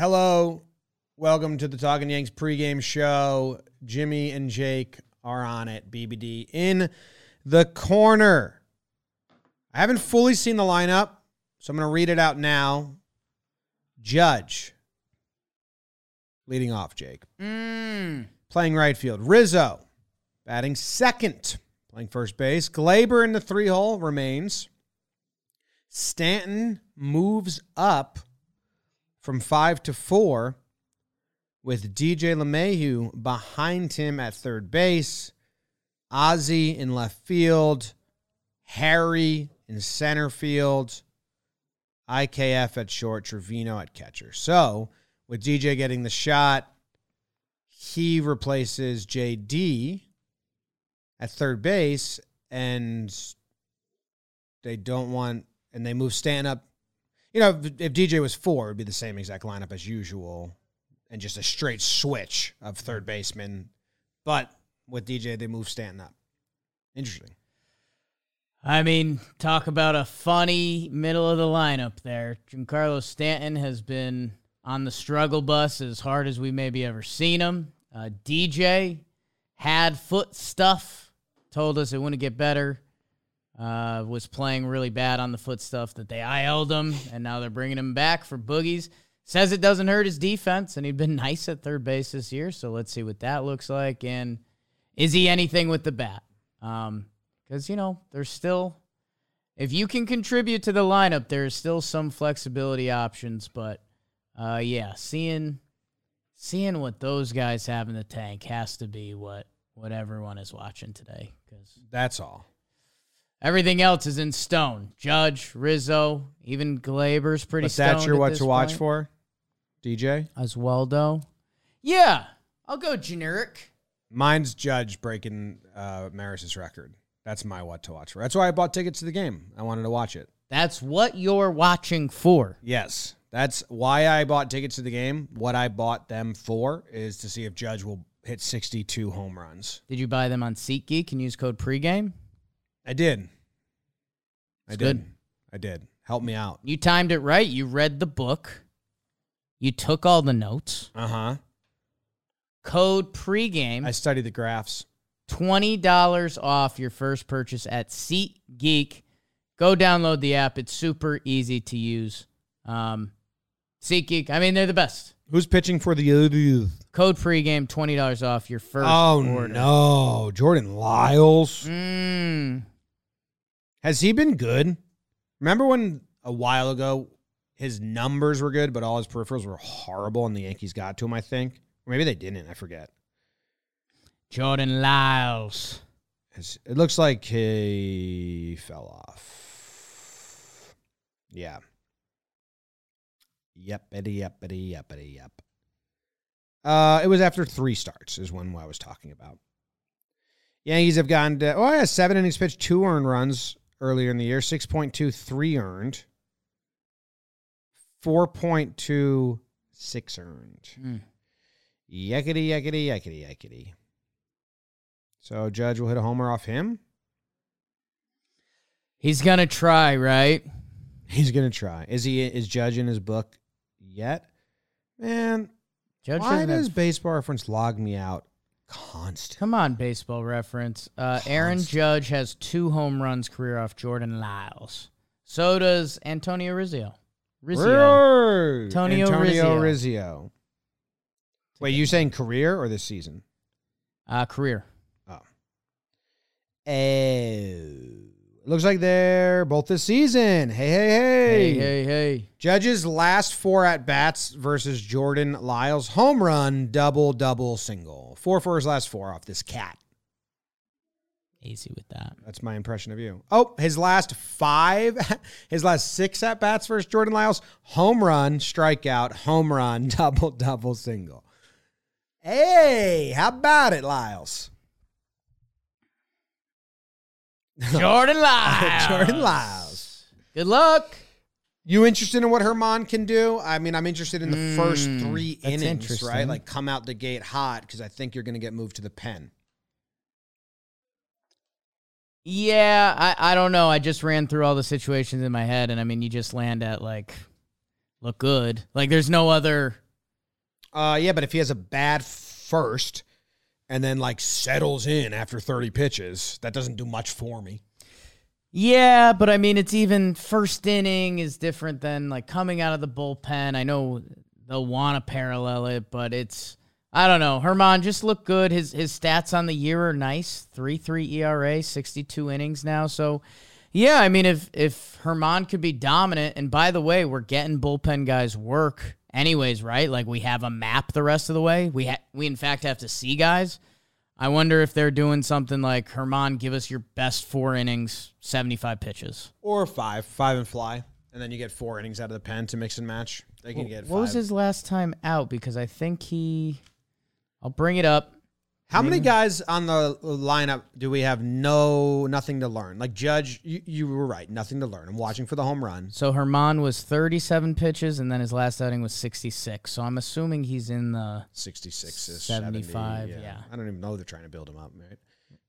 Hello. Welcome to the Talking Yanks pregame show. Jimmy and Jake are on it. BBD in the corner. I haven't fully seen the lineup, so I'm going to read it out now. Judge. Leading off, Jake. Mm. Playing right field. Rizzo. Batting second. Playing first base. Gleyber in the three hole remains. Stanton moves up from five to four with DJ LeMahieu behind him at third base, Ozzy in left field, Harry in center field, IKF at short, Trevino at catcher. So, with DJ getting the shot, he replaces JD at third base, and they don't want, and they move Stanton up. You know, if, DJ was four, it would be the same exact lineup as usual and just a straight switch of third baseman. But with DJ, they move Stanton up. Interesting. I mean, talk about a funny middle of the lineup there. Giancarlo Stanton has been on the struggle bus as hard as we maybe ever seen him. Uh, DJ had foot stuff, told us it wouldn't get better. Uh, was playing really bad on the foot stuff that they IL'd him, and now they're bringing him back for boogies. Says it doesn't hurt his defense, and he'd been nice at third base this year. So let's see what that looks like. And is he anything with the bat? Um, because you know there's still, if you can contribute to the lineup, there's still some flexibility options. But uh, yeah, seeing seeing what those guys have in the tank has to be what what everyone is watching today. Because That's all. Everything else is in stone. Judge, Rizzo, even Gleyber's pretty. But that's your what to watch point. for, DJ? Oswaldo. Yeah, I'll go generic. Mine's Judge breaking uh, Maris's record. That's my what to watch for. That's why I bought tickets to the game. I wanted to watch it. That's what you're watching for. Yes, that's why I bought tickets to the game. What I bought them for is to see if Judge will hit 62 home runs. Did you buy them on SeatGeek and use code pregame? I did. I It's did. good. I did. Help me out. You timed it right. You read the book. You took all the notes. Uh huh. Code pregame. I studied the graphs. $20 off your first purchase at SeatGeek. Go download the app. It's super easy to use. Um, SeatGeek, I mean, they're the best. Who's pitching for the other? Code pregame, $20 off your first Oh order. no, Jordan Lyles. Mm, Has he been good? Remember when a while ago his numbers were good, but all his peripherals were horrible, and the Yankees got to him? I think, or maybe they didn't. I forget. Jordan Lyles. It looks like he fell off. Yeah. Yepity, yepity, yepity, yep. Yep. Uh, it was after three starts, is when I was talking about. Yankees have gone to, oh, yeah, seven innings pitched, two earned runs earlier in the year, 6.23 earned, 4.26 earned. Mm. Yakety, yakety, yakety, yakety. So Judge will hit a homer off him. He's going to try, right? He's gonna try. Is he is Judge in his book yet? Man, Judge why doesn't have- does baseball reference log me out constant? Come on, baseball reference. Uh, Aaron Judge has two home runs career off Jordan Lyles. So does Antonio Rizzo. Rizzo. Antonio Antonio Rizzo. Rizzo. Wait, you saying career or this season? Uh, career. Oh. Looks like they're both this season. Hey, hey, hey. Hey, hey, hey. Judge's last four at bats versus Jordan Lyles. Home run, double, double, single. Four for his last four off this cat. Easy with that. That's my impression of you. Oh, his last five, his last six at bats versus Jordan Lyles. Home run, strikeout, home run, double, double, single. Hey, how about it, Lyles? Jordan Lyles. Jordan Lyles. Good luck. You interested in what Germán can do? I mean, I'm interested in the first Mm, three innings, right? Like come out the gate hot because I think you're going to get moved to the pen. Yeah, I, I don't know. I just ran through all the situations in my head, and I mean, you just land at like, look good. Like, there's no other Uh, yeah, but if he has a bad first and then like settles in after 30 pitches, that doesn't do much for me. Yeah, but I mean, it's even first inning is different than like coming out of the bullpen. I know they'll want to parallel it, but it's I don't know. Germán just looked good. His his stats on the year are nice. Three three ERA, sixty two innings now. So yeah, I mean, if if Germán could be dominant, and by the way, we're getting bullpen guys work anyways, right? Like we have a map the rest of the way. We ha- we in fact have to see guys. I wonder if they're doing something like Germán, give us your best four innings, seventy five pitches, or five, five and fly, and then you get four innings out of the pen to mix and match. They can get. What five. was his last time out? Because I think he. I'll bring it up. How many guys on the lineup do we have no nothing to learn? Like Judge, you, you were right, nothing to learn. I'm watching for the home run. So Germán was 37 pitches, and then his last outing was 66. So I'm assuming he's in the 66 75. 70, yeah. yeah. I don't even know they're trying to build him up. Right?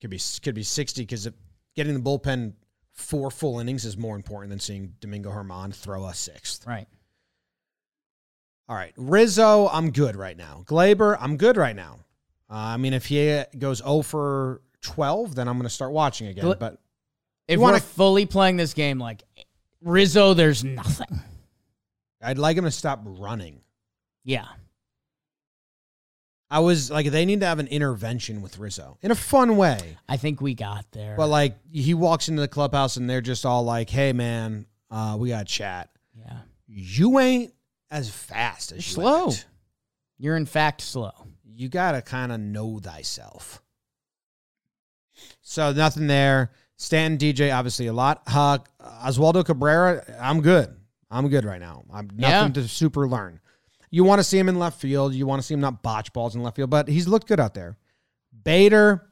Could be could be 60 because getting the bullpen four full innings is more important than seeing Domingo Germán throw a sixth. Right. All right, Rizzo, I'm good right now. Gleyber, I'm good right now. Uh, I mean, if he goes 0 for 12, then I'm going to start watching again. But if we're fully playing this game, like Rizzo, there's nothing. I'd like him to stop running. Yeah. I was like, they need to have an intervention with Rizzo in a fun way. I think we got there. But like, he walks into the clubhouse and they're just all like, "Hey, man, uh, we got to chat." Yeah. You ain't as fast as You're slow. Act. You're in fact slow you got to kind of know thyself. So nothing there. Stanton, DJ, obviously a lot. Uh, Oswaldo Cabrera, I'm good. I'm good right now. I'm nothing yeah. to super learn. You want to see him in left field. You want to see him not botch balls in left field, but he's looked good out there. Bader,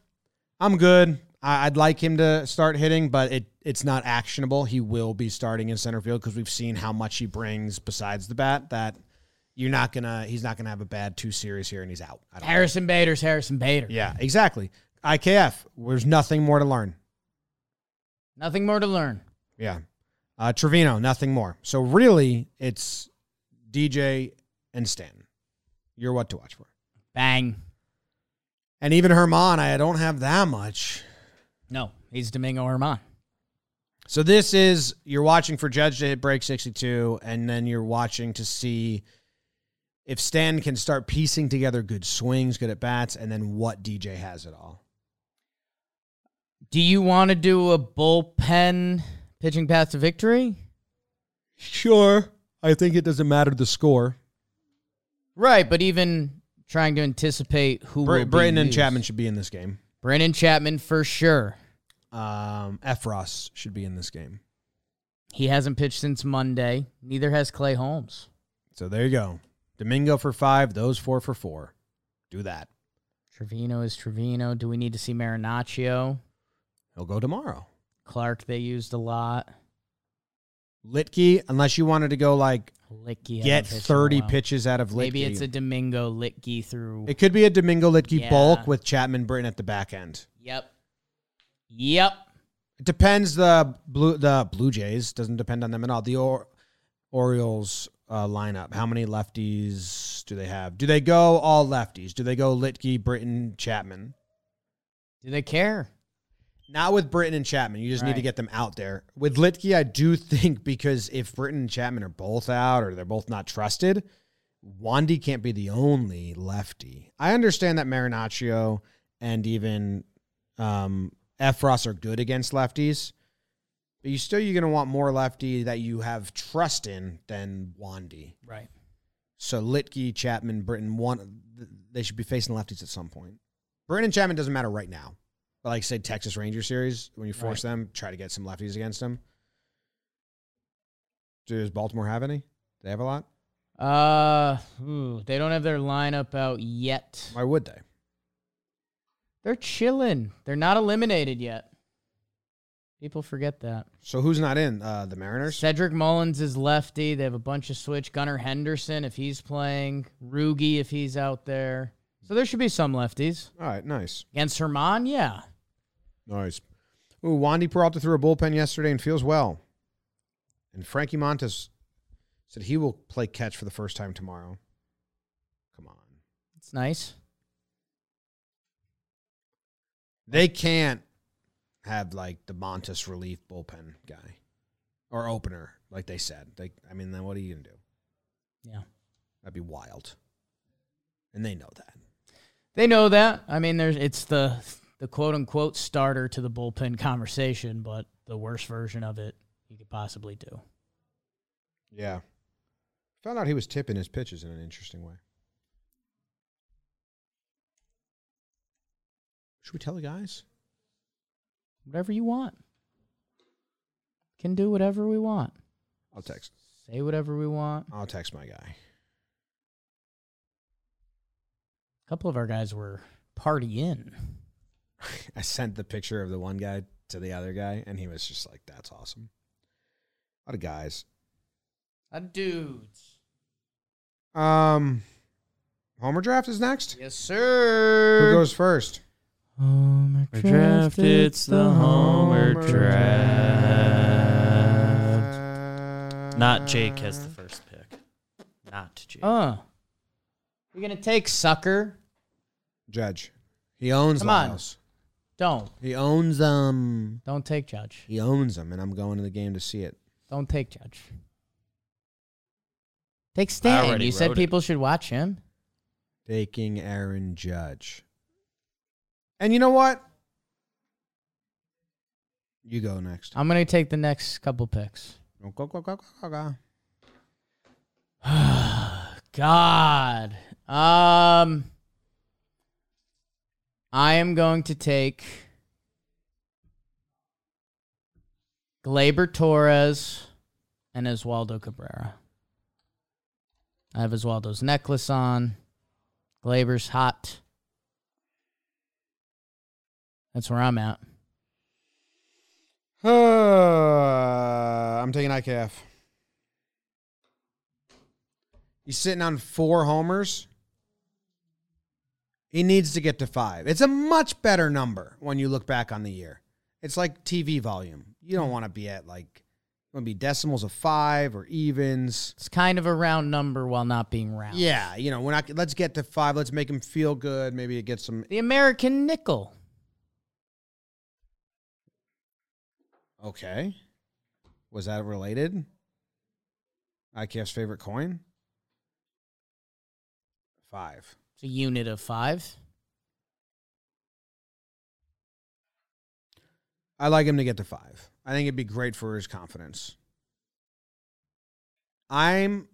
I'm good. I, would like him to start hitting, but it it's not actionable. He will be starting in center field because we've seen how much he brings besides the bat. That you're not gonna he's not gonna have a bad two series here and he's out. Harrison know. Bader's Harrison Bader. Yeah, exactly. IKF, there's nothing more to learn. Nothing more to learn. Yeah. Uh, Trevino, nothing more. So really, it's DJ and Stanton. You're what to watch for. Bang. And even Germán, I don't have that much. No, he's Domingo Germán. So this is you're watching for Judge to hit break 62, and then you're watching to see if Stan can start piecing together good swings, good at bats, and then what DJ has it all. Do you want to do a bullpen pitching path to victory? Sure. I think it doesn't matter the score. Right, but even trying to anticipate who Br- will Britton and Chapman should be in this game. Brennan Chapman for sure. Um, Effross should be in this game. He hasn't pitched since Monday. Neither has Clay Holmes. So there you go. Domingo for five, those four for four. Do that. Trevino is Trevino. Do we need to see Marinaccio? He'll go tomorrow. Clark, they used a lot. Luetge, unless you wanted to go like Luetge, get 30 pitches out of Luetge. Maybe it's a Domingo Luetge through. It could be a Domingo Luetge yeah. bulk with Chapman Britton at the back end. Yep. Yep. It depends the blue the Blue Jays doesn't depend on them at all. The or- Orioles uh, lineup? How many lefties do they have? Do they go all lefties? Do they go Luetge, Britton, Chapman? Do they care? Not with Britton and Chapman. You just right. need to get them out there. With Luetge, I do think because if Britton and Chapman are both out or they're both not trusted, Wandy can't be the only lefty. I understand that Marinaccio and even um, Effross are good against lefties, but you still you're going to want more lefty that you have trust in than Wandy. Right. So Luetge, Chapman, Britton, one they should be facing lefties at some point. Britton and Chapman doesn't matter right now. But like say Texas Ranger series, when you force right. them, try to get some lefties against them. Does Baltimore have any? They have a lot? Uh, ooh, they don't have their lineup out yet. Why would they? They're chilling. They're not eliminated yet. People forget that. So who's not in? Uh, the Mariners? Cedric Mullins is lefty. They have a bunch of switch. Gunnar Henderson, if he's playing. Rugi, if he's out there. So there should be some lefties. All right, nice. Against Germán, yeah. Nice. Ooh, Wandy Peralta threw a bullpen yesterday and feels well. And Frankie Montas said he will play catch for the first time tomorrow. Come on. It's nice. They can't have like the Montas relief bullpen guy or opener, like they said. Like, I mean, then what are you gonna do? Yeah. That'd be wild, and they know that. They know that. I mean, there's it's the the quote unquote starter to the bullpen conversation, but the worst version of it you could possibly do. Yeah. Found out he was tipping his pitches in an interesting way. Should we tell the guys? Whatever you want. Can do whatever we want. I'll text. Say whatever we want. I'll text my guy. A couple of our guys were partying. I sent the picture of the one guy to the other guy, and he was just like, "That's awesome." A lot of guys. A dudes. Um, Homer draft is next. Yes, sir. Who goes first? Homer draft, it's the Homer draft. Not Jake has the first pick. Not Jake. Uh. You're gonna take sucker? Judge. He owns Come on. Lyles. Don't. He owns them. Don't take judge. He owns them, and I'm going to the game to see it. Don't take judge. Take Stanton. already You said wrote it. people should watch him. Taking Aaron Judge. And you know what? You go next. I'm gonna take the next couple picks. Go, go, go, go, go, go. God. Um I am going to take Gleyber Torres and Oswaldo Cabrera. I have Oswaldo's necklace on. Gleyber's hot. That's where I'm at. Uh, I'm taking IKF. He's sitting on four homers. He needs to get to five. It's a much better number when you look back on the year. It's like TV volume. You don't want to be at like, want to be decimals of five or evens. It's kind of a round number while not being round. Yeah, you know, we're not. Let's get to five. Let's make him feel good. Maybe it gets some. The American nickel. Okay, was that related? IKF's favorite coin. Five. It's a unit of five. I like him to get to five. I think it'd be great for his confidence. I'm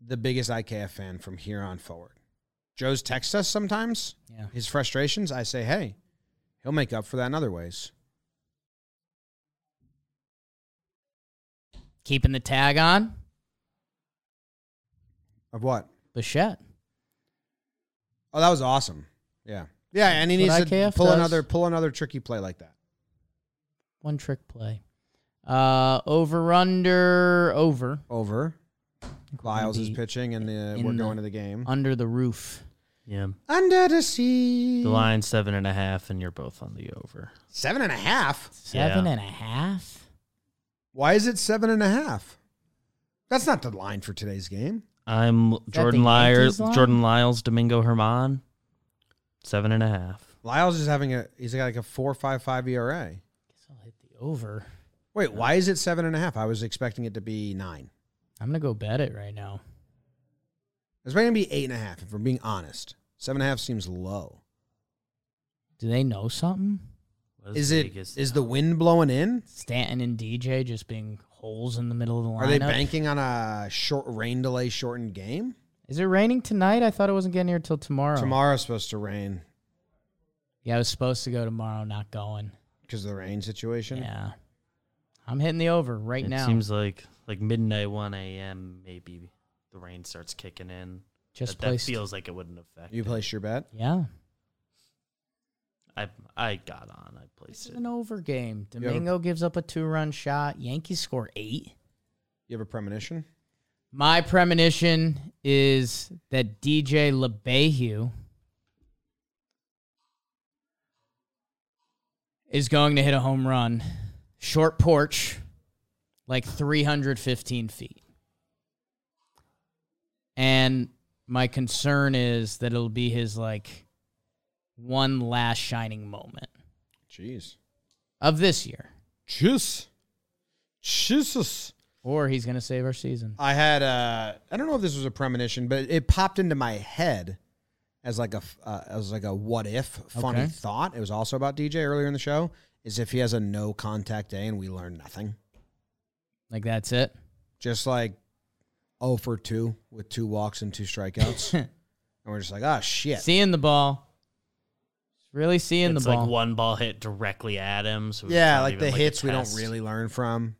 the biggest IKF fan from here on forward. Joe's texts us sometimes, Yeah. his frustrations. I say, hey, he'll make up for that in other ways. Keeping the tag on. Of what? Bichette. Oh, that was awesome. Yeah. Yeah, and he That's needs what to IKF pull does. another pull another tricky play like that. One trick play. Uh over under over. Over. Lyles is pitching and the, in we're the- going to the game. Under the roof. Yeah. Under the sea. The line's seven and a half, and you're both on the over. Seven and a half. Seven Yeah. and a half. Why is it seven and a half? That's not the line for today's game. I'm Jordan the Lyles. Jordan Lyles, Domingo Germán. Seven and a half. Lyles is having a he's got like a four five five ERA. Guess I'll hit the over. Wait, why is it seven and a half? I was expecting it to be nine. I'm gonna go bet it right now. It's probably going to be eight and a half. If we're being honest, seven and a half seems low. Do they know something? What Is it Vegas is now? the wind blowing in? Stanton and DJ just being holes in the middle of the lineup. Are they banking on a short rain delay shortened game? Is it raining tonight? I thought it wasn't getting here till tomorrow. Tomorrow's supposed to rain Yeah, I was supposed to go tomorrow, not going. because of the rain situation. Yeah. I'm hitting the over right it now. seems like like midnight, one a.m. Maybe the rain starts kicking in. just that, that placed. feels like it wouldn't affect. You it. placed your bet. yeah. I I got on. I placed is it. an over game. ever- Domingo gives up a two run shot. Yankees score eight. You have a premonition? My premonition is that DJ LeMahieu is going to hit a home run, short porch, like 315 feet. And my concern is that it'll be his like one last shining moment Jeez. of this year. Jeez. Jesus. Or he's going to save our season. I had uh I don't know if this was a premonition, but it popped into my head as like a f- uh, as like a what if funny Okay. thought. It was also about DJ earlier in the show. Is if he has a no contact day and we learn nothing, Like that's it. just like oh for two with two walks and two strikeouts, and we're just like ah shit. Seeing the ball. Really seeing it's the ball. like one ball hit directly at him. So yeah, like the a hits we don't really learn from.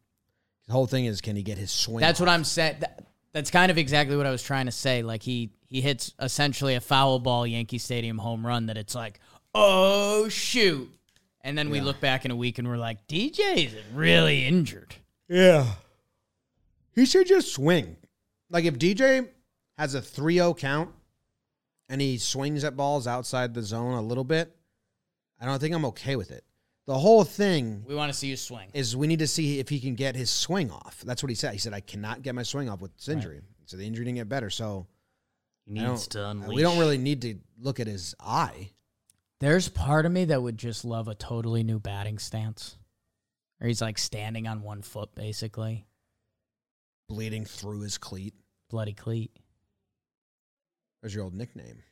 The whole thing is can he get his swing? That's what? I'm saying. That, that's kind of exactly what I was trying to say. Like he he hits essentially a foul ball Yankee Stadium home run that it's like, oh shoot. And then we look back in a week and we're like, DJ is really injured. Yeah. He should just swing. Like if DJ has a 3-0 count and he swings at balls outside the zone a little bit, I don't think I'm okay with it. The whole thing We want to see you swing. is we need to see if he can get his swing off. That's what he said. He said I cannot get my swing off with this injury. So the injury didn't get better. So He I needs to don't- unleash. we don't really need to look at his eye. There's part of me that would just love a totally new batting stance. Or he's like standing on one foot basically. Bleeding through his cleat. Bloody cleat. There's your old nickname.